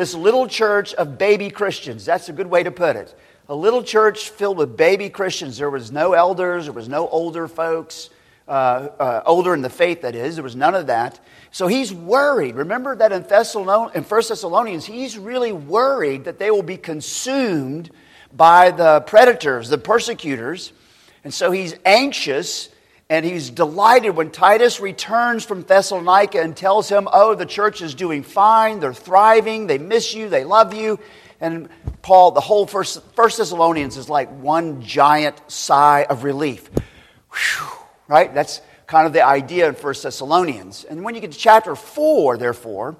this little church of baby Christians. That's a good way to put it. A little church filled with baby Christians. There was no elders, there was no older folks, uh, uh, older in the faith, that is. There was none of that. So he's worried. Remember that in, Thessalon- in 1 Thessalonians, he's really worried that they will be consumed by the predators, the persecutors. And so he's anxious and he's delighted when Titus returns from Thessalonica and tells him, Oh, the church is doing fine, they're thriving, they miss you, they love you. And Paul, the whole First, First Thessalonians is like one giant sigh of relief. Whew, right? That's kind of the idea in First Thessalonians. And when you get to chapter 4, therefore,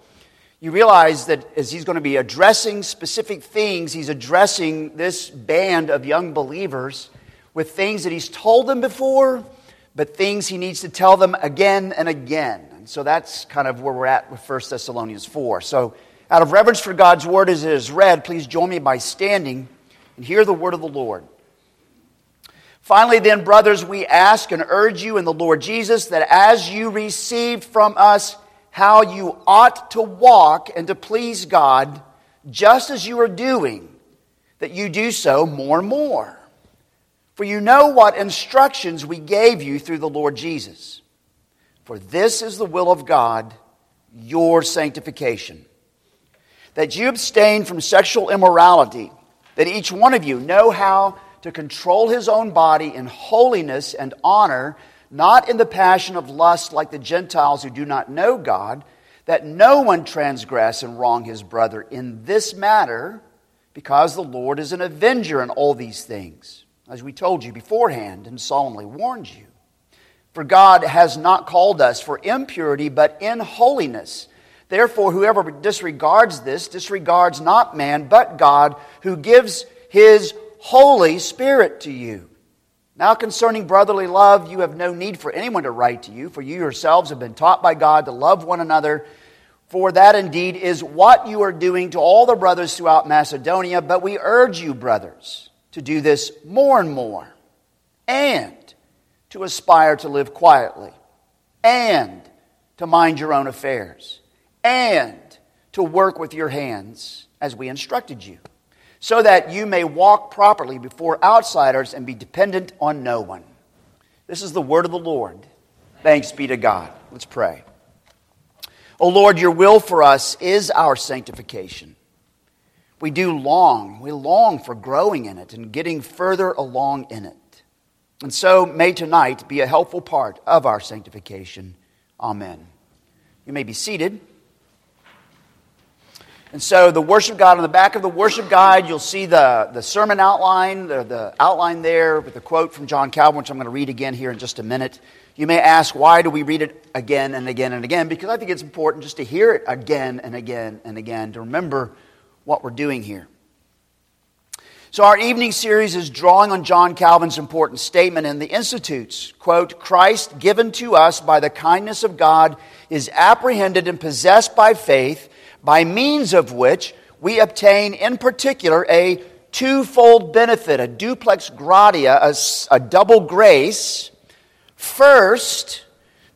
you realize that as he's going to be addressing specific things, he's addressing this band of young believers with things that he's told them before but things he needs to tell them again and again. And so that's kind of where we're at with 1 Thessalonians 4. So, out of reverence for God's word as it is read, please join me by standing and hear the word of the Lord. Finally, then, brothers, we ask and urge you in the Lord Jesus that as you received from us how you ought to walk and to please God, just as you are doing, that you do so more and more. For you know what instructions we gave you through the Lord Jesus. For this is the will of God, your sanctification. That you abstain from sexual immorality, that each one of you know how to control his own body in holiness and honor, not in the passion of lust like the Gentiles who do not know God, that no one transgress and wrong his brother in this matter, because the Lord is an avenger in all these things as we told you beforehand and solemnly warned you. For God has not called us for impurity, but in holiness. Therefore, whoever disregards this disregards not man, but God, who gives his Holy Spirit to you. Now, concerning brotherly love, you have no need for anyone to write to you, for you yourselves have been taught by God to love one another. For that indeed is what you are doing to all the brothers throughout Macedonia. But we urge you, brothers, to do this more and more, and to aspire to live quietly, and to mind your own affairs, and to work with your hands as we instructed you, so that you may walk properly before outsiders and be dependent on no one. This is the word of the Lord. Thanks be to God. Let's pray. O Lord, your will for us is our sanctification. We do long, we long for growing in it and getting further along in it. And so may tonight be a helpful part of our sanctification. Amen. You may be seated. And so, the worship guide, on the back of the worship guide, you'll see the, the sermon outline, the, the outline there with the quote from John Calvin, which I'm going to read again here in just a minute. You may ask, why do we read it again and again and again? Because I think it's important just to hear it again and again and again, to remember what we're doing here. So, our evening series is drawing on John Calvin's important statement in the Institutes. Quote, Christ given to us by the kindness of God is apprehended and possessed by faith, by means of which we obtain in particular a twofold benefit, a duplex gratia, a, a double grace. First,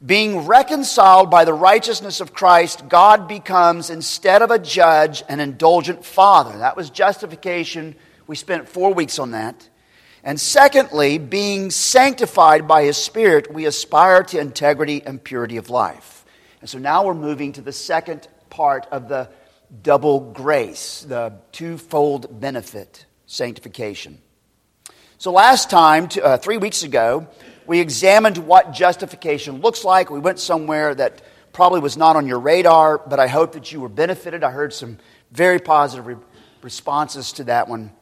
being reconciled by the righteousness of Christ, God becomes, instead of a judge, an indulgent father. That was justification. We spent four weeks on that. And secondly, being sanctified by His Spirit, we aspire to integrity and purity of life. And so now we're moving to the second part of the double grace, the twofold benefit, sanctification. So last time, uh, three weeks ago, we examined what justification looks like. We went somewhere that probably was not on your radar, but I hope that you were benefited. I heard some very positive re- responses to that one.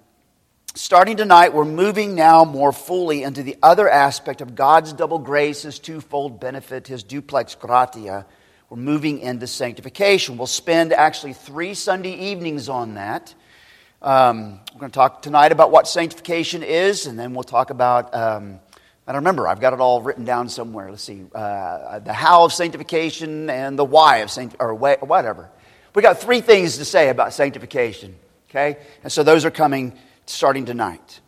Starting tonight, we're moving now more fully into the other aspect of God's double grace, His twofold benefit, His duplex gratia. We're moving into sanctification. We'll spend actually three Sunday evenings on that. Um, we're going to talk tonight about what sanctification is, and then we'll talk about. Um, I remember. I've got it all written down somewhere. Let's see. Uh, the how of sanctification and the why of sanctification, or whatever. We got three things to say about sanctification, okay? And so those are coming starting tonight.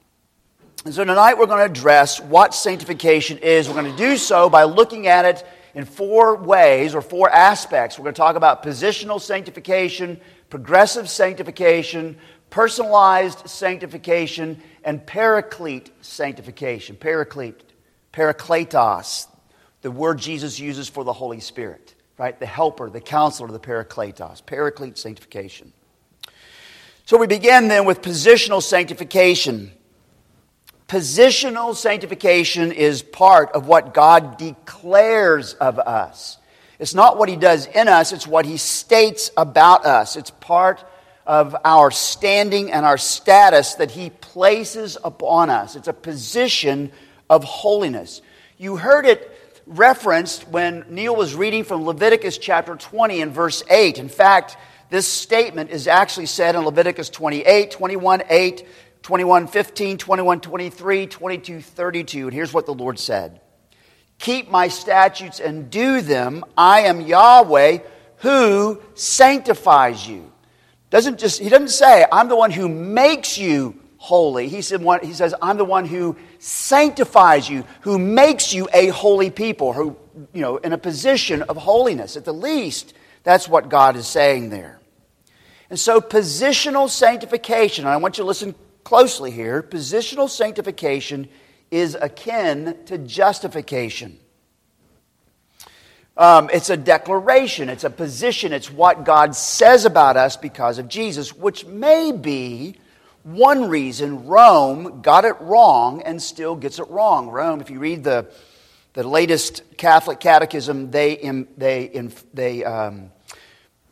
And so tonight we're going to address what sanctification is. We're going to do so by looking at it in four ways or four aspects. We're going to talk about positional sanctification, progressive sanctification, personalized sanctification, and paraclete sanctification. Paraclete, parakletos, the word Jesus uses for the Holy Spirit, right? The helper, the counselor, the parakletos. Paraclete sanctification. So we begin then with positional sanctification. Positional sanctification is part of what God declares of us. It's not what He does in us, it's what He states about us. It's part of our standing and our status that He places upon us. It's a position of holiness. You heard it referenced when Neil was reading from Leviticus chapter 20 and verse 8. In fact, this statement is actually said in Leviticus 28, 21, 8, 21, 15, 21, 23, 22, 32. And here's what the Lord said Keep my statutes and do them. I am Yahweh who sanctifies you. Doesn't just, he doesn't say, I'm the one who makes you holy. He, said, he says, I'm the one who sanctifies you, who makes you a holy people, who, you know, in a position of holiness. At the least, that's what God is saying there. And so, positional sanctification, and I want you to listen closely here positional sanctification is akin to justification. Um, it's a declaration, it's a position, it's what God says about us because of Jesus, which may be one reason Rome got it wrong and still gets it wrong. Rome, if you read the, the latest Catholic catechism, they, they, they um,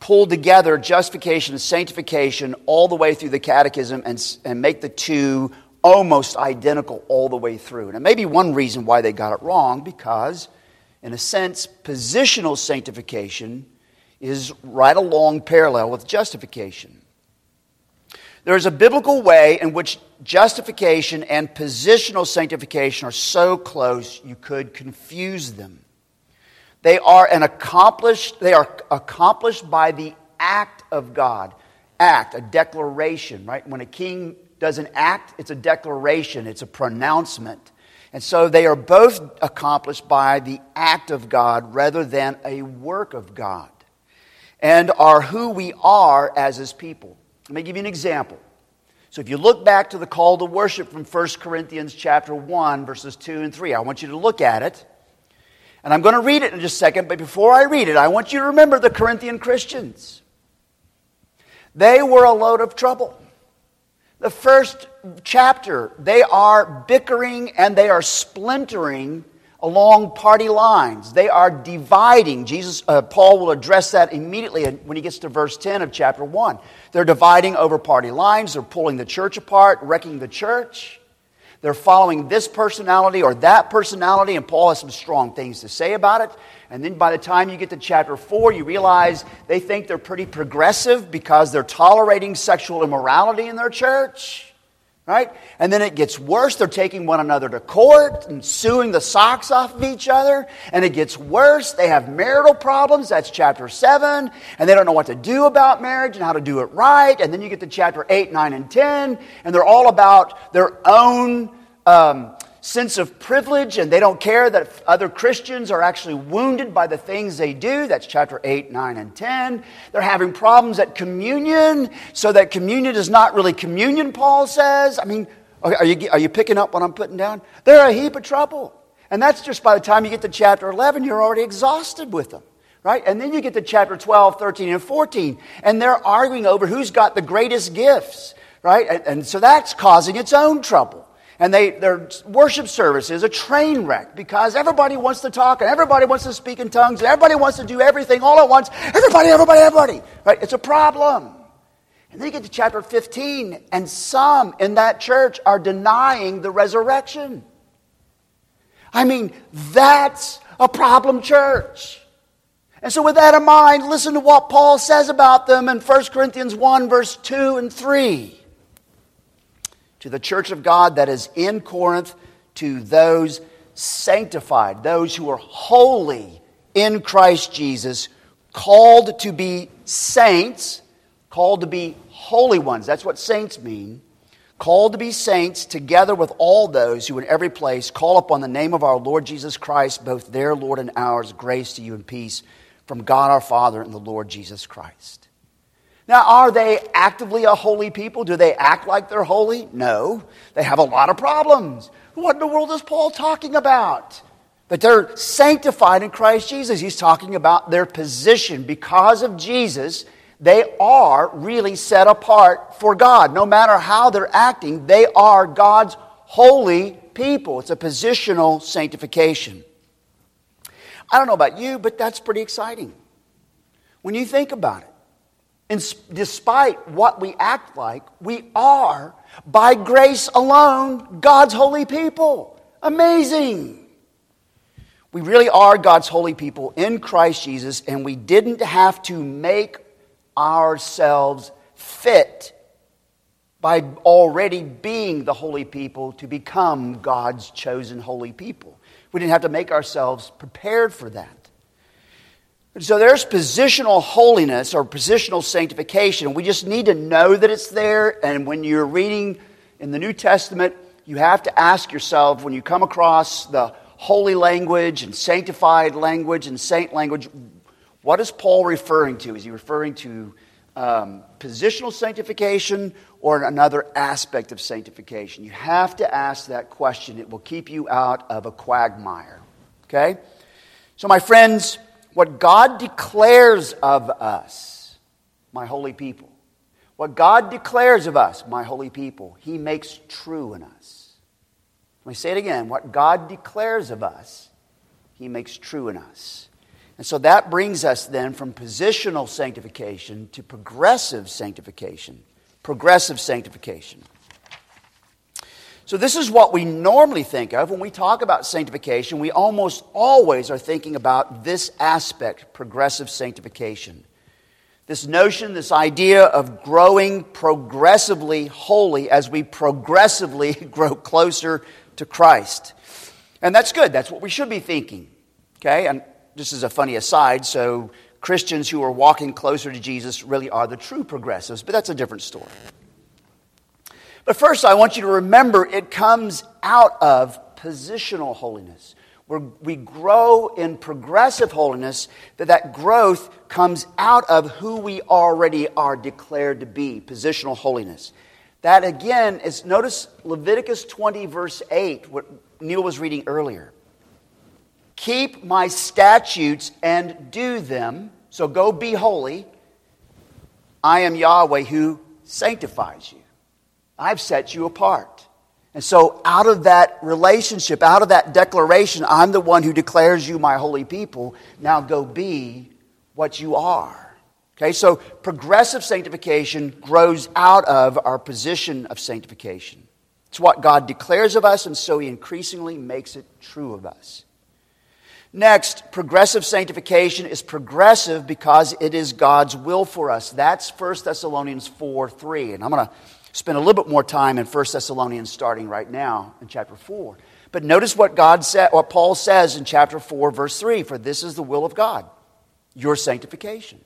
pulled together justification and sanctification all the way through the catechism and, and make the two almost identical all the way through. And it may be one reason why they got it wrong because, in a sense, positional sanctification is right along parallel with justification. There is a biblical way in which justification and positional sanctification are so close you could confuse them. They are an accomplished, they are accomplished by the act of God. Act, a declaration, right? When a king does an act, it's a declaration, it's a pronouncement. And so they are both accomplished by the act of God rather than a work of God, and are who we are as his people. Let me give you an example. So if you look back to the call to worship from 1 Corinthians chapter 1 verses 2 and 3, I want you to look at it. And I'm going to read it in just a second, but before I read it, I want you to remember the Corinthian Christians. They were a load of trouble. The first chapter, they are bickering and they are splintering along party lines. They are dividing. Jesus, uh, Paul will address that immediately when he gets to verse 10 of chapter 1. They're dividing over party lines. They're pulling the church apart, wrecking the church. They're following this personality or that personality, and Paul has some strong things to say about it. And then by the time you get to chapter 4, you realize they think they're pretty progressive because they're tolerating sexual immorality in their church. Right? And then it gets worse. They're taking one another to court and suing the socks off of each other. And it gets worse. They have marital problems. That's chapter 7. And they don't know what to do about marriage and how to do it right. And then you get to chapter 8, 9, and 10. And they're all about their own um, sense of privilege and they don't care that other Christians are actually wounded by the things they do. That's chapter 8, 9, and 10. They're having problems at communion, so that communion is not really communion, Paul says. I mean, are you, are you picking up what I'm putting down? They're a heap of trouble. And that's just by the time you get to chapter 11, you're already exhausted with them. Right? And then you get to chapter 12, 13, and 14, and they're arguing over who's got the greatest gifts. Right? and, and so that's causing its own trouble and they, their worship service is a train wreck because everybody wants to talk and everybody wants to speak in tongues and everybody wants to do everything all at once. Everybody, everybody, everybody. Right? It's a problem. And then you get to chapter 15, and some in that church are denying the resurrection. I mean, that's a problem church. And so, with that in mind, listen to what Paul says about them in 1 Corinthians 1, verse 2 and 3 to the church of God that is in Corinth, to those sanctified, those who are holy in Christ Jesus, called to be saints, called to be holy ones. That's what saints mean. Called to be saints together with all those who in every place call upon the name of our Lord Jesus Christ, both their Lord and ours. Grace to you and peace from God our Father and the Lord Jesus Christ. Now, are they actively a holy people? Do they act like they're holy? No. They have a lot of problems. What in the world is Paul talking about? That they're sanctified in Christ Jesus. He's talking about their position. Because of Jesus, they are really set apart for God. No matter how they're acting, they are God's holy people. It's a positional sanctification. I don't know about you, but that's pretty exciting when you think about it. And despite what we act like, we are, by grace alone, God's holy people. Amazing. We really are God's holy people in Christ Jesus, and we didn't have to make ourselves fit by already being the holy people to become God's chosen holy people. We didn't have to make ourselves prepared for that. So there's positional holiness or positional sanctification. We just need to know that it's there. And when you're reading in the New Testament, you have to ask yourself when you come across the holy language and sanctified language and saint language, what is Paul referring to? Is he referring to um, positional sanctification or another aspect of sanctification? You have to ask that question. It will keep you out of a quagmire. Okay? So, my friends, what God declares of us, my holy people, what God declares of us, my holy people, He makes true in us. Let me say it again. What God declares of us, He makes true in us. And so that brings us then from positional sanctification to progressive sanctification. Progressive sanctification. So, this is what we normally think of when we talk about sanctification. We almost always are thinking about this aspect, progressive sanctification. This notion, this idea of growing progressively holy as we progressively grow closer to Christ. And that's good. That's what we should be thinking. Okay? And this is a funny aside, so Christians who are walking closer to Jesus really are the true progressives, but that's a different story. But first, I want you to remember it comes out of positional holiness. Where we grow in progressive holiness, that that growth comes out of who we already are declared to be, positional holiness. That again is, notice Leviticus 20, verse 8, what Neil was reading earlier. Keep my statutes and do them, so go be holy. I am Yahweh who sanctifies you. I've set you apart. And so, out of that relationship, out of that declaration, I'm the one who declares you my holy people. Now go be what you are. Okay, so progressive sanctification grows out of our position of sanctification. It's what God declares of us, and so He increasingly makes it true of us. Next, progressive sanctification is progressive because it is God's will for us. That's 1 Thessalonians 4 3. And I'm going to spend a little bit more time in 1 Thessalonians starting right now in chapter 4. But notice what God said, what Paul says in chapter 4, verse 3 For this is the will of God, your sanctification.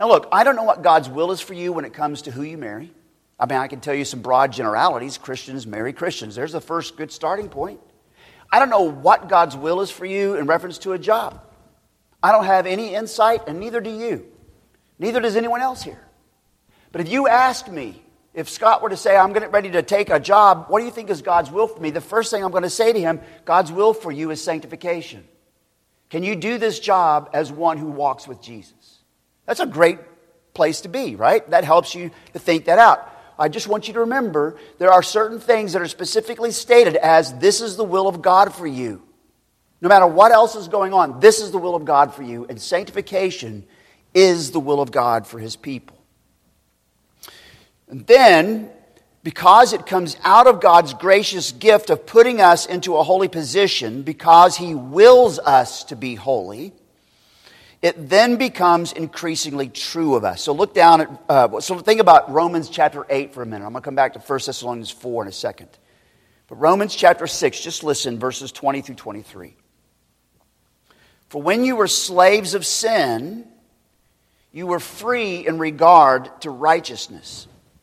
Now, look, I don't know what God's will is for you when it comes to who you marry. I mean, I can tell you some broad generalities. Christians marry Christians. There's the first good starting point. I don't know what God's will is for you in reference to a job. I don't have any insight, and neither do you. Neither does anyone else here. But if you ask me, if Scott were to say, I'm getting ready to take a job, what do you think is God's will for me? The first thing I'm going to say to him, God's will for you is sanctification. Can you do this job as one who walks with Jesus? That's a great place to be, right? That helps you to think that out. I just want you to remember there are certain things that are specifically stated as this is the will of God for you. No matter what else is going on, this is the will of God for you, and sanctification is the will of God for his people. And then, because it comes out of God's gracious gift of putting us into a holy position, because He wills us to be holy, it then becomes increasingly true of us. So look down at, uh, so think about Romans chapter 8 for a minute. I'm going to come back to 1 Thessalonians 4 in a second. But Romans chapter 6, just listen, verses 20 through 23. For when you were slaves of sin, you were free in regard to righteousness.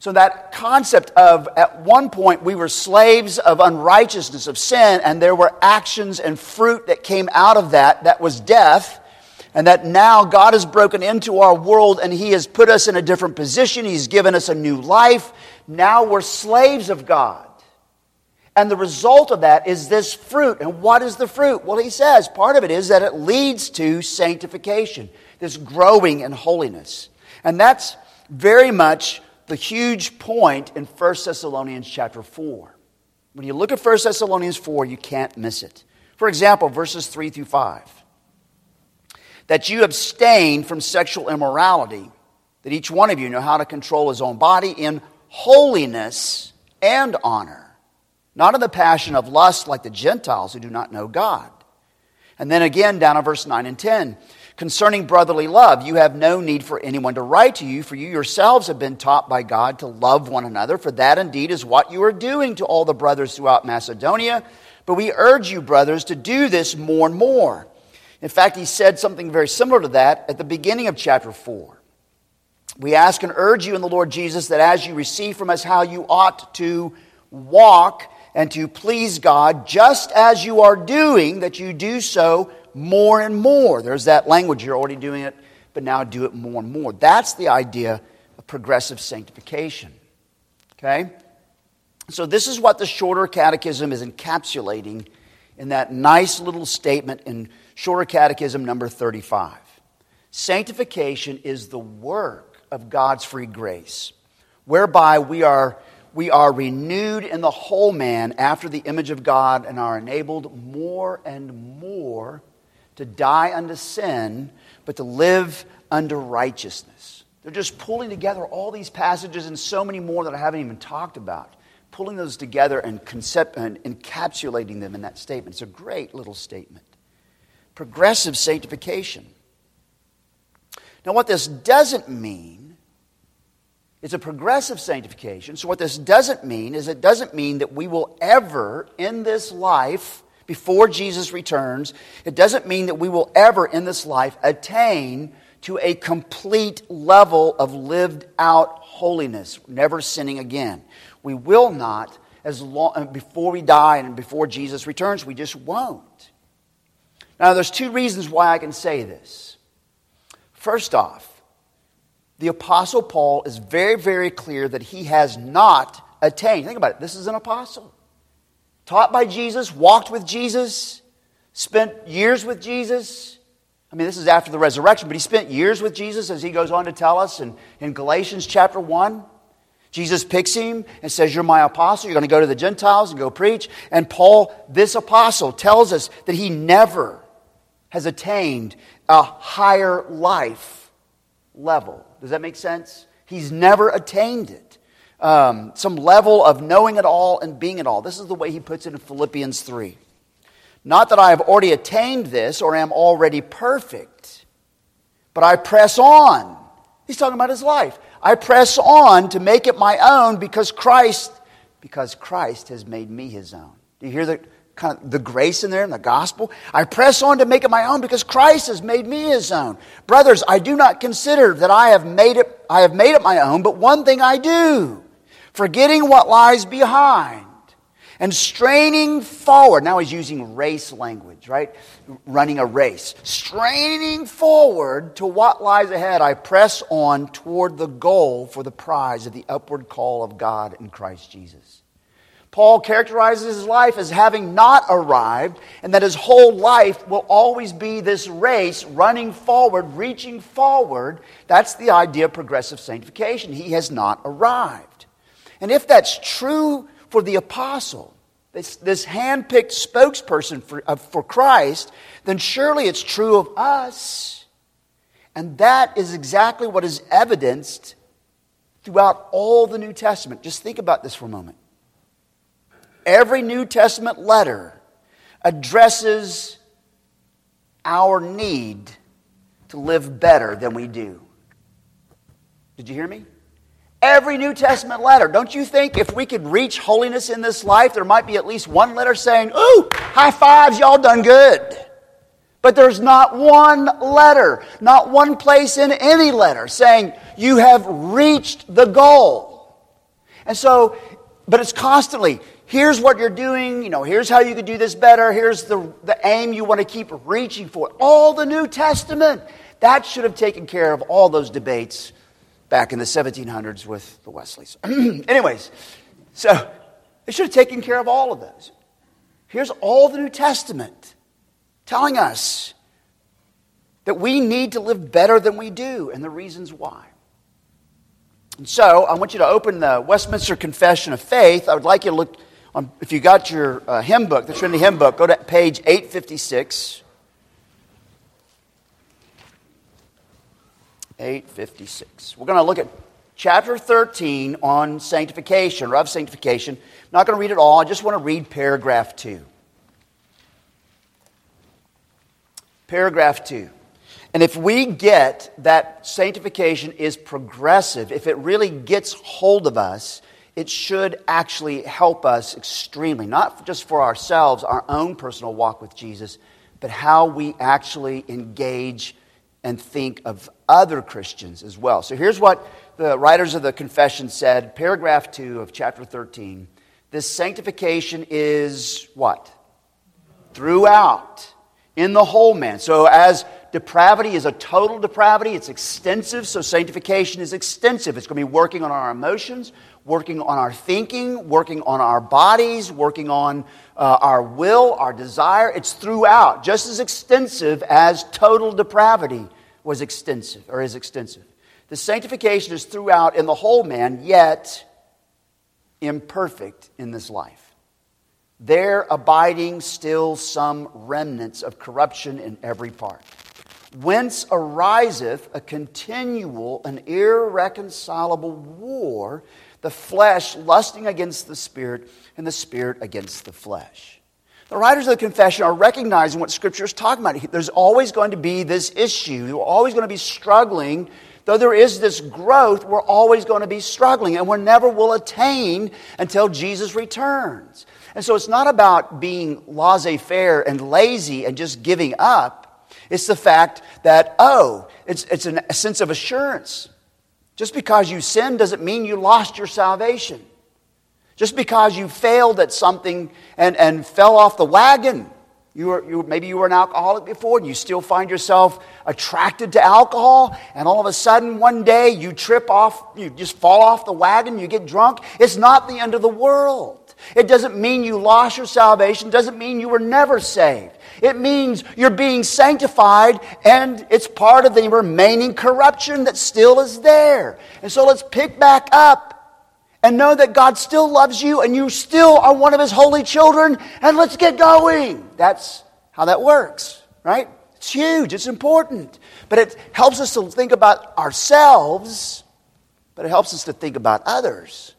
So, that concept of at one point we were slaves of unrighteousness, of sin, and there were actions and fruit that came out of that, that was death, and that now God has broken into our world and He has put us in a different position. He's given us a new life. Now we're slaves of God. And the result of that is this fruit. And what is the fruit? Well, he says part of it is that it leads to sanctification, this growing in holiness. And that's very much the huge point in 1 Thessalonians chapter 4. When you look at 1 Thessalonians 4, you can't miss it. For example, verses 3 through 5. That you abstain from sexual immorality, that each one of you know how to control his own body in holiness and honor not in the passion of lust like the Gentiles who do not know God. And then again, down in verse 9 and 10, concerning brotherly love, you have no need for anyone to write to you, for you yourselves have been taught by God to love one another, for that indeed is what you are doing to all the brothers throughout Macedonia. But we urge you, brothers, to do this more and more. In fact, he said something very similar to that at the beginning of chapter 4. We ask and urge you in the Lord Jesus that as you receive from us how you ought to walk, and to please God just as you are doing, that you do so more and more. There's that language, you're already doing it, but now do it more and more. That's the idea of progressive sanctification. Okay? So, this is what the shorter catechism is encapsulating in that nice little statement in shorter catechism number 35. Sanctification is the work of God's free grace, whereby we are we are renewed in the whole man after the image of God and are enabled more and more to die unto sin, but to live unto righteousness. They're just pulling together all these passages and so many more that I haven't even talked about, pulling those together and, concept, and encapsulating them in that statement. It's a great little statement. Progressive sanctification. Now, what this doesn't mean it's a progressive sanctification. So, what this doesn't mean is it doesn't mean that we will ever, in this life, before Jesus returns, it doesn't mean that we will ever, in this life, attain to a complete level of lived out holiness, never sinning again. We will not, as long, uh, before we die and before Jesus returns, we just won't. Now, there's two reasons why I can say this. First off, the Apostle Paul is very, very clear that he has not attained. Think about it. This is an apostle. Taught by Jesus, walked with Jesus, spent years with Jesus. I mean, this is after the resurrection, but he spent years with Jesus, as he goes on to tell us in, in Galatians chapter 1. Jesus picks him and says, You're my apostle. You're going to go to the Gentiles and go preach. And Paul, this apostle, tells us that he never has attained a higher life level. Does that make sense? He's never attained it. Um, some level of knowing it all and being it all. This is the way he puts it in Philippians 3. Not that I have already attained this or am already perfect, but I press on. He's talking about his life. I press on to make it my own because Christ, because Christ has made me his own. Do you hear the kind of the grace in there in the gospel. I press on to make it my own because Christ has made me his own. Brothers, I do not consider that I have made it I have made it my own, but one thing I do, forgetting what lies behind and straining forward. Now he's using race language, right? Running a race. Straining forward to what lies ahead, I press on toward the goal for the prize of the upward call of God in Christ Jesus. Paul characterizes his life as having not arrived, and that his whole life will always be this race running forward, reaching forward. That's the idea of progressive sanctification. He has not arrived. And if that's true for the apostle, this, this hand picked spokesperson for, uh, for Christ, then surely it's true of us. And that is exactly what is evidenced throughout all the New Testament. Just think about this for a moment. Every New Testament letter addresses our need to live better than we do. Did you hear me? Every New Testament letter. Don't you think if we could reach holiness in this life, there might be at least one letter saying, Ooh, high fives, y'all done good. But there's not one letter, not one place in any letter saying you have reached the goal. And so, but it's constantly, here's what you're doing, you know, here's how you could do this better, here's the, the aim you want to keep reaching for. All the New Testament. That should have taken care of all those debates back in the 1700s with the Wesleys. Anyways, so they should have taken care of all of those. Here's all the New Testament telling us that we need to live better than we do and the reasons why. And so I want you to open the Westminster Confession of Faith. I would like you to look on, if you got your uh, hymn book, the Trinity hymn book, go to page 856. 856. We're going to look at chapter 13 on sanctification, or of sanctification. I'm not going to read it all, I just want to read paragraph 2. Paragraph 2. And if we get that sanctification is progressive, if it really gets hold of us, it should actually help us extremely, not just for ourselves, our own personal walk with Jesus, but how we actually engage and think of other Christians as well. So here's what the writers of the confession said, paragraph 2 of chapter 13. This sanctification is what? Throughout, in the whole man. So as depravity is a total depravity, it's extensive, so sanctification is extensive. It's going to be working on our emotions, working on our thinking, working on our bodies, working on uh, our will, our desire. It's throughout, just as extensive as total depravity was extensive or is extensive. The sanctification is throughout in the whole man, yet imperfect in this life. There abiding still some remnants of corruption in every part. Whence ariseth a continual and irreconcilable war, the flesh lusting against the spirit, and the spirit against the flesh. The writers of the confession are recognizing what Scripture is talking about. There's always going to be this issue. We're always going to be struggling. Though there is this growth, we're always going to be struggling, and we never will attain until Jesus returns. And so it's not about being laissez faire and lazy and just giving up. It's the fact that, oh, it's, it's an, a sense of assurance. Just because you sin doesn't mean you lost your salvation. Just because you failed at something and, and fell off the wagon, you were, you, maybe you were an alcoholic before and you still find yourself attracted to alcohol, and all of a sudden one day you trip off, you just fall off the wagon, you get drunk. It's not the end of the world. It doesn't mean you lost your salvation, it doesn't mean you were never saved. It means you're being sanctified and it's part of the remaining corruption that still is there. And so let's pick back up and know that God still loves you and you still are one of His holy children, and let's get going. That's how that works, right? It's huge, it's important. But it helps us to think about ourselves, but it helps us to think about others.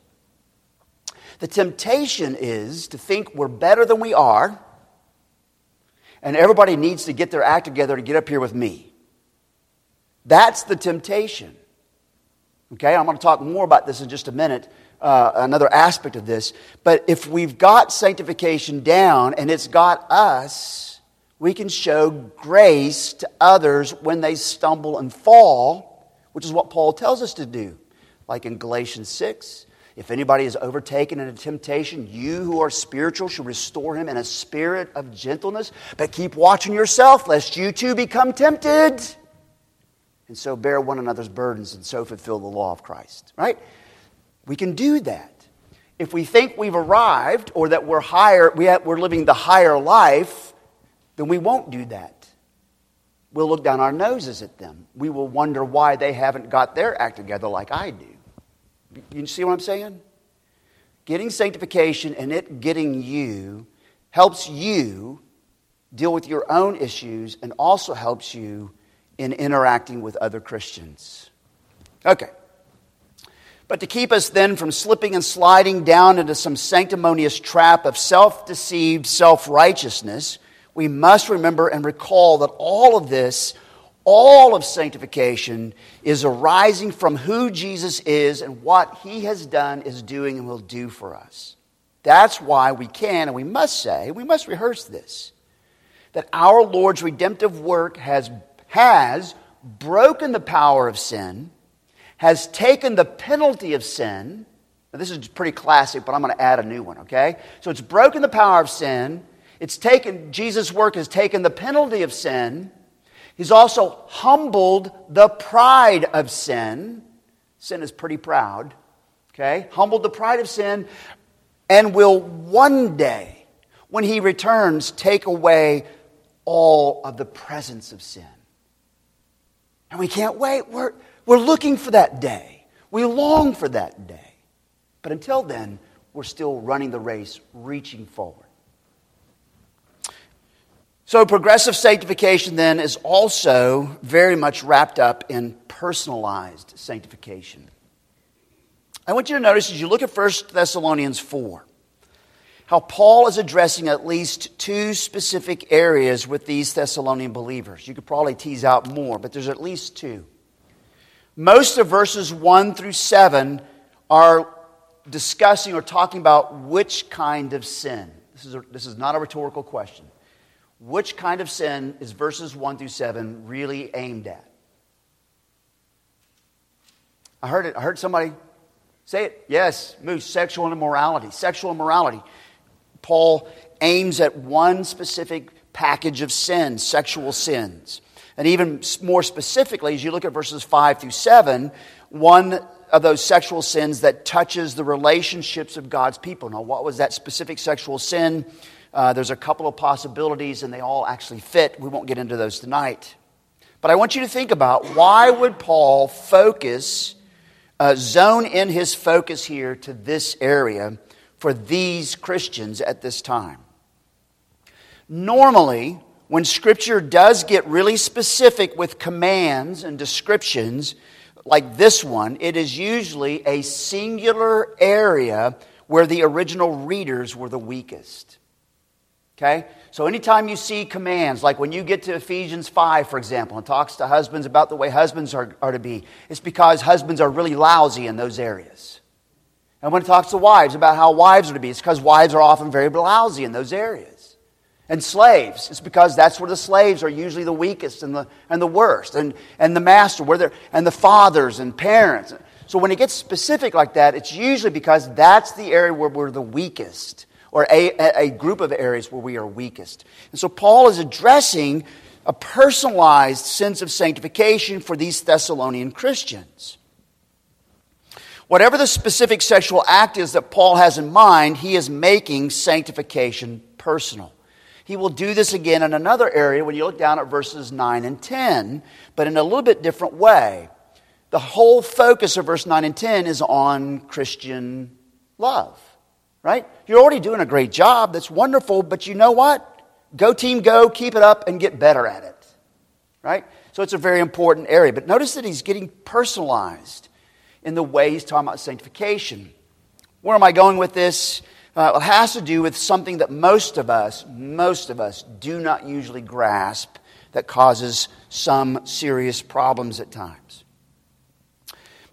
The temptation is to think we're better than we are, and everybody needs to get their act together to get up here with me. That's the temptation. Okay, I'm going to talk more about this in just a minute uh, another aspect of this. But if we've got sanctification down and it's got us, we can show grace to others when they stumble and fall, which is what Paul tells us to do. Like in Galatians 6, if anybody is overtaken in a temptation, you who are spiritual should restore him in a spirit of gentleness, but keep watching yourself, lest you too become tempted. And so bear one another's burdens and so fulfill the law of Christ. Right? We can do that. If we think we've arrived or that we're higher, we have, we're living the higher life, then we won't do that. We'll look down our noses at them. We will wonder why they haven't got their act together like I do. You see what I'm saying? Getting sanctification and it getting you helps you deal with your own issues and also helps you in interacting with other Christians. Okay. But to keep us then from slipping and sliding down into some sanctimonious trap of self deceived self righteousness, we must remember and recall that all of this All of sanctification is arising from who Jesus is and what he has done, is doing, and will do for us. That's why we can and we must say, we must rehearse this, that our Lord's redemptive work has, has broken the power of sin, has taken the penalty of sin. Now, this is pretty classic, but I'm going to add a new one, okay? So it's broken the power of sin. It's taken, Jesus' work has taken the penalty of sin. He's also humbled the pride of sin. Sin is pretty proud, okay? Humbled the pride of sin and will one day, when he returns, take away all of the presence of sin. And we can't wait. We're, we're looking for that day. We long for that day. But until then, we're still running the race, reaching forward. So, progressive sanctification then is also very much wrapped up in personalized sanctification. I want you to notice as you look at 1 Thessalonians 4, how Paul is addressing at least two specific areas with these Thessalonian believers. You could probably tease out more, but there's at least two. Most of verses 1 through 7 are discussing or talking about which kind of sin. This is, a, this is not a rhetorical question. Which kind of sin is verses 1 through 7 really aimed at? I heard it. I heard somebody say it. Yes, Moose, sexual immorality. Sexual immorality. Paul aims at one specific package of sins, sexual sins. And even more specifically, as you look at verses 5 through 7, one of those sexual sins that touches the relationships of God's people. Now, what was that specific sexual sin? Uh, there's a couple of possibilities, and they all actually fit. We won't get into those tonight. But I want you to think about why would Paul focus, uh, zone in his focus here to this area for these Christians at this time. Normally, when Scripture does get really specific with commands and descriptions, like this one, it is usually a singular area where the original readers were the weakest. Okay? So anytime you see commands, like when you get to Ephesians 5, for example, and talks to husbands about the way husbands are, are to be, it's because husbands are really lousy in those areas. And when it talks to wives about how wives are to be, it's because wives are often very lousy in those areas. And slaves, it's because that's where the slaves are usually the weakest and the, and the worst. And, and the master, where they're, and the fathers and parents. So when it gets specific like that, it's usually because that's the area where we're the weakest, or a, a group of areas where we are weakest. And so Paul is addressing a personalized sense of sanctification for these Thessalonian Christians. Whatever the specific sexual act is that Paul has in mind, he is making sanctification personal. He will do this again in another area when you look down at verses 9 and 10, but in a little bit different way. The whole focus of verse 9 and 10 is on Christian love, right? You're already doing a great job. That's wonderful, but you know what? Go, team, go, keep it up, and get better at it, right? So it's a very important area. But notice that he's getting personalized in the way he's talking about sanctification. Where am I going with this? Uh, it has to do with something that most of us, most of us, do not usually grasp that causes some serious problems at times.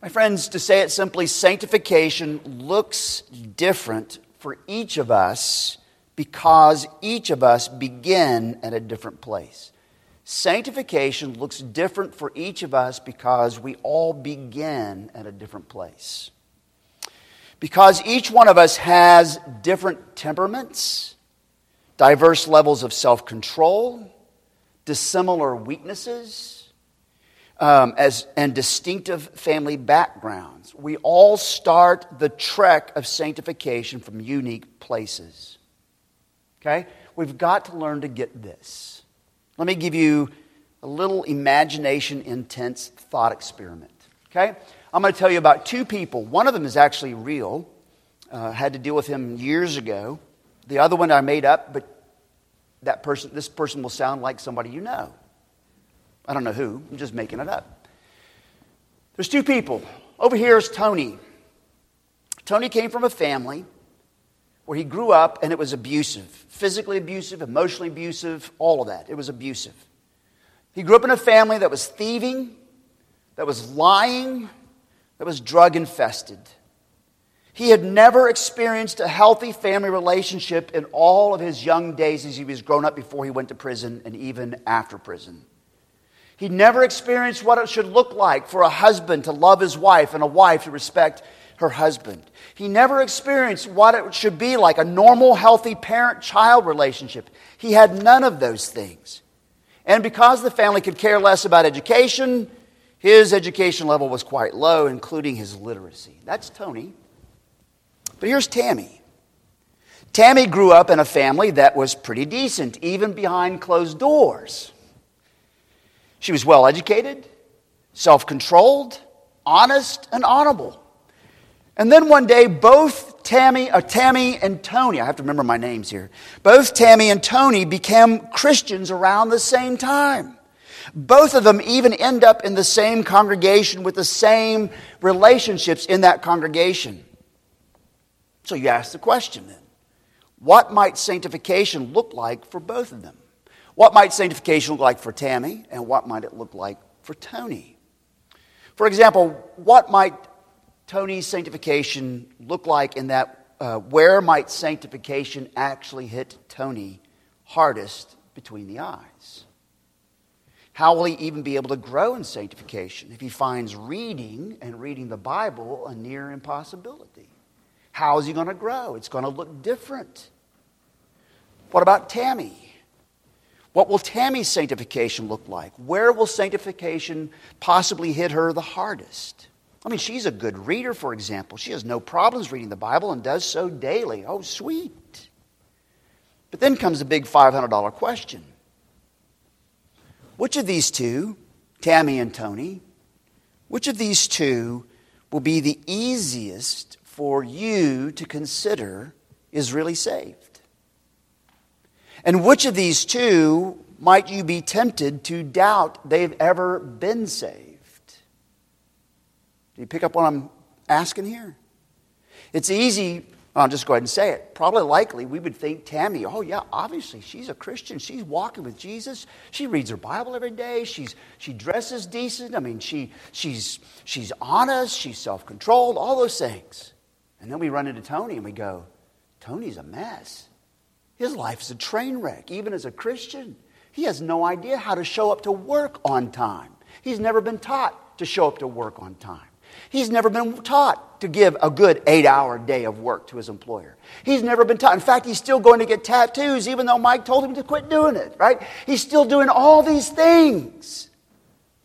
My friends, to say it simply, sanctification looks different for each of us because each of us begin at a different place. Sanctification looks different for each of us because we all begin at a different place. Because each one of us has different temperaments, diverse levels of self control, dissimilar weaknesses, um, as, and distinctive family backgrounds. We all start the trek of sanctification from unique places. Okay? We've got to learn to get this. Let me give you a little imagination intense thought experiment. Okay? I'm going to tell you about two people. One of them is actually real. Uh, had to deal with him years ago. The other one I made up, but that person, this person will sound like somebody you know. I don't know who. I'm just making it up. There's two people. Over here is Tony. Tony came from a family where he grew up and it was abusive physically abusive, emotionally abusive, all of that. It was abusive. He grew up in a family that was thieving, that was lying, that was drug infested. He had never experienced a healthy family relationship in all of his young days as he was grown up before he went to prison and even after prison. He never experienced what it should look like for a husband to love his wife and a wife to respect her husband. He never experienced what it should be like a normal, healthy parent child relationship. He had none of those things. And because the family could care less about education, his education level was quite low, including his literacy. That's Tony. But here's Tammy. Tammy grew up in a family that was pretty decent, even behind closed doors. She was well educated, self controlled, honest, and honorable. And then one day, both Tammy, uh, Tammy and Tony, I have to remember my names here, both Tammy and Tony became Christians around the same time. Both of them even end up in the same congregation with the same relationships in that congregation. So you ask the question then what might sanctification look like for both of them? What might sanctification look like for Tammy, and what might it look like for Tony? For example, what might Tony's sanctification look like in that uh, where might sanctification actually hit Tony hardest between the eyes? How will he even be able to grow in sanctification if he finds reading and reading the Bible a near impossibility? How is he going to grow? It's going to look different. What about Tammy? What will Tammy's sanctification look like? Where will sanctification possibly hit her the hardest? I mean, she's a good reader, for example. She has no problems reading the Bible and does so daily. Oh, sweet. But then comes the big $500 question Which of these two, Tammy and Tony, which of these two will be the easiest for you to consider is really saved? And which of these two might you be tempted to doubt they've ever been saved? Do you pick up what I'm asking here? It's easy, I'll just go ahead and say it. Probably likely we would think Tammy, oh, yeah, obviously she's a Christian. She's walking with Jesus. She reads her Bible every day. She's, she dresses decent. I mean, she, she's, she's honest. She's self controlled, all those things. And then we run into Tony and we go, Tony's a mess. His life is a train wreck, even as a Christian. He has no idea how to show up to work on time. He's never been taught to show up to work on time. He's never been taught to give a good eight hour day of work to his employer. He's never been taught. In fact, he's still going to get tattoos, even though Mike told him to quit doing it, right? He's still doing all these things,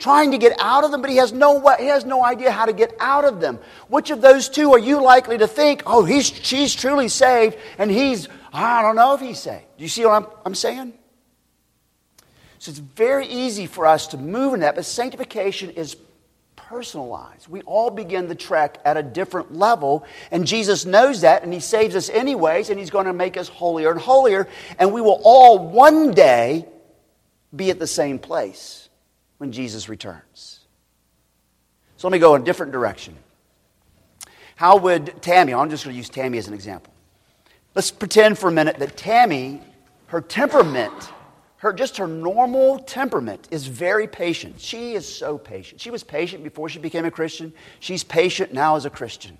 trying to get out of them, but he has no, he has no idea how to get out of them. Which of those two are you likely to think, oh, he's, she's truly saved, and he's, I don't know if he's saved? Do you see what I'm, I'm saying? So it's very easy for us to move in that, but sanctification is personalized. We all begin the trek at a different level, and Jesus knows that, and He saves us anyways, and He's going to make us holier and holier, and we will all one day be at the same place when Jesus returns. So let me go in a different direction. How would Tammy, I'm just going to use Tammy as an example. Let's pretend for a minute that Tammy, her temperament, her just her normal temperament is very patient. She is so patient. She was patient before she became a Christian. She's patient now as a Christian.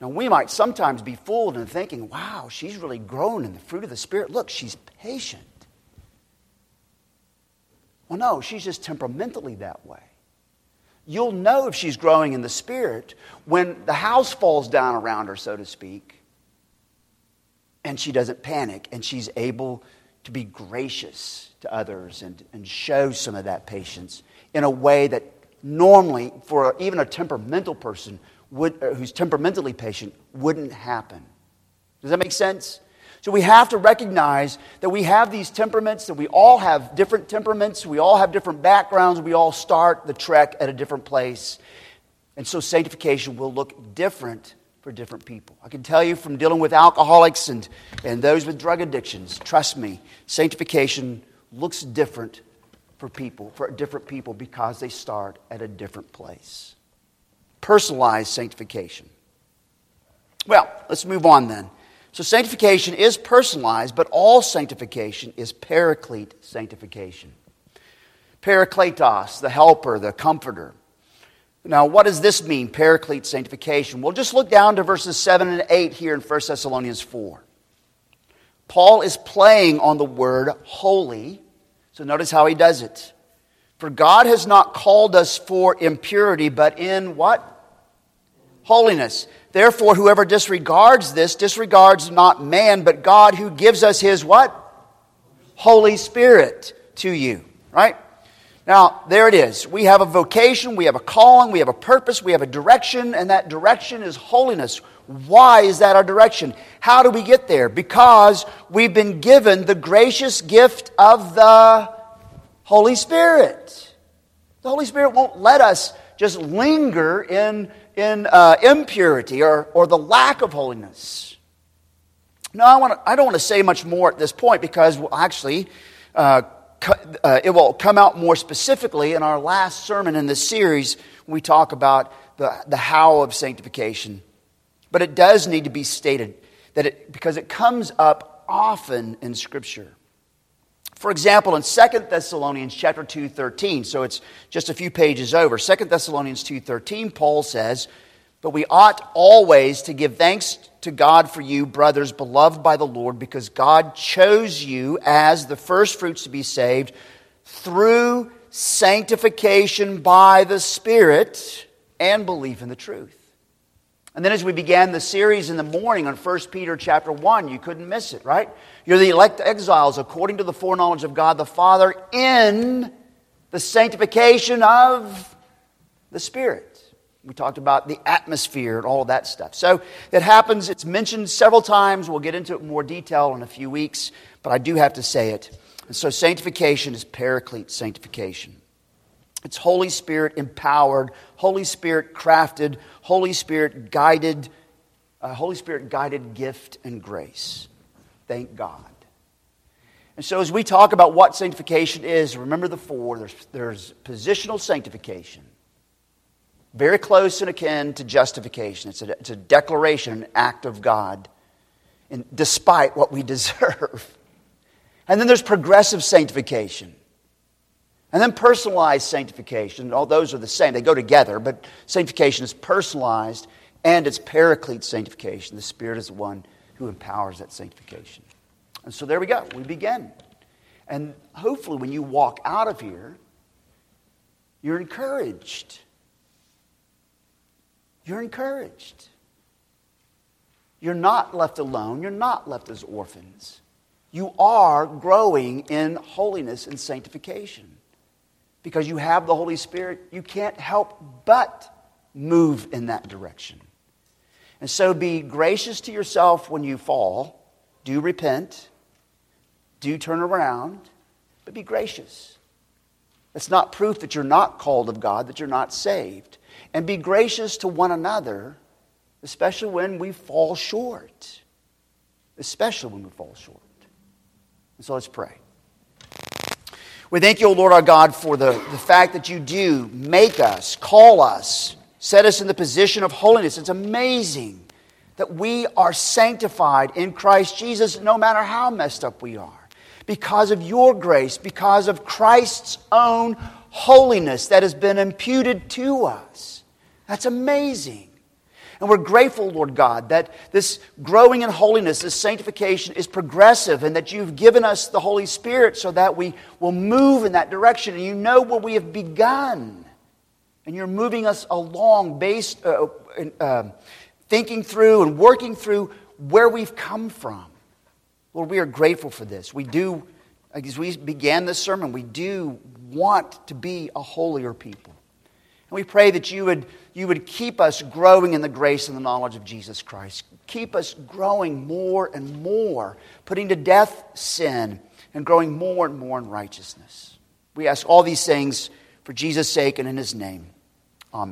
Now we might sometimes be fooled in thinking, "Wow, she's really grown in the fruit of the spirit. Look, she's patient." Well, no, she's just temperamentally that way. You'll know if she's growing in the spirit when the house falls down around her, so to speak, and she doesn't panic and she's able to be gracious to others and, and show some of that patience in a way that normally, for even a temperamental person would, uh, who's temperamentally patient, wouldn't happen. Does that make sense? So we have to recognize that we have these temperaments, that we all have different temperaments, we all have different backgrounds, we all start the trek at a different place. And so sanctification will look different for different people. I can tell you from dealing with alcoholics and, and those with drug addictions, trust me, sanctification looks different for people, for different people, because they start at a different place. Personalized sanctification. Well, let's move on then. So, sanctification is personalized, but all sanctification is paraclete sanctification. Parakletos, the helper, the comforter. Now, what does this mean, paraclete sanctification? Well, just look down to verses 7 and 8 here in 1 Thessalonians 4. Paul is playing on the word holy. So notice how he does it. For God has not called us for impurity, but in what? Holiness. Therefore, whoever disregards this disregards not man, but God who gives us his what? Holy Spirit to you. Right? Now, there it is. We have a vocation, we have a calling, we have a purpose, we have a direction, and that direction is holiness. Why is that our direction? How do we get there? Because we've been given the gracious gift of the Holy Spirit. The Holy Spirit won't let us just linger in, in uh, impurity or, or the lack of holiness. No, I, want I don't want to say much more at this point because we'll actually uh, uh, it will come out more specifically in our last sermon in this series when we talk about the, the how of sanctification. But it does need to be stated that it, because it comes up often in Scripture. For example, in 2 Thessalonians chapter 2, 13, so it's just a few pages over, 2 Thessalonians 2, 13, Paul says, But we ought always to give thanks to God for you, brothers, beloved by the Lord, because God chose you as the firstfruits to be saved through sanctification by the Spirit and belief in the truth. And then as we began the series in the morning on 1 Peter chapter 1, you couldn't miss it, right? You're the elect exiles according to the foreknowledge of God the Father in the sanctification of the Spirit. We talked about the atmosphere and all of that stuff. So it happens, it's mentioned several times. We'll get into it in more detail in a few weeks, but I do have to say it. And so sanctification is paraclete sanctification. It's Holy Spirit empowered, Holy Spirit crafted, Holy Spirit guided, uh, Holy Spirit guided gift and grace. Thank God. And so, as we talk about what sanctification is, remember the four there's, there's positional sanctification, very close and akin to justification. It's a, it's a declaration, an act of God, and despite what we deserve. And then there's progressive sanctification. And then personalized sanctification. All those are the same. They go together, but sanctification is personalized and it's paraclete sanctification. The Spirit is the one who empowers that sanctification. And so there we go. We begin. And hopefully, when you walk out of here, you're encouraged. You're encouraged. You're not left alone. You're not left as orphans. You are growing in holiness and sanctification. Because you have the Holy Spirit, you can't help but move in that direction. And so be gracious to yourself when you fall. Do repent. Do turn around. But be gracious. It's not proof that you're not called of God, that you're not saved and be gracious to one another, especially when we fall short. Especially when we fall short. And so let's pray. We thank you, O Lord our God, for the, the fact that you do make us, call us, set us in the position of holiness. It's amazing that we are sanctified in Christ Jesus no matter how messed up we are. Because of your grace, because of Christ's own holiness that has been imputed to us. That's amazing. And we're grateful, Lord God, that this growing in holiness, this sanctification is progressive and that you've given us the Holy Spirit so that we will move in that direction. And you know where we have begun. And you're moving us along based, uh, uh, thinking through and working through where we've come from. Lord, we are grateful for this. We do, as we began this sermon, we do want to be a holier people. And we pray that you would, you would keep us growing in the grace and the knowledge of Jesus Christ. Keep us growing more and more, putting to death sin and growing more and more in righteousness. We ask all these things for Jesus' sake and in his name.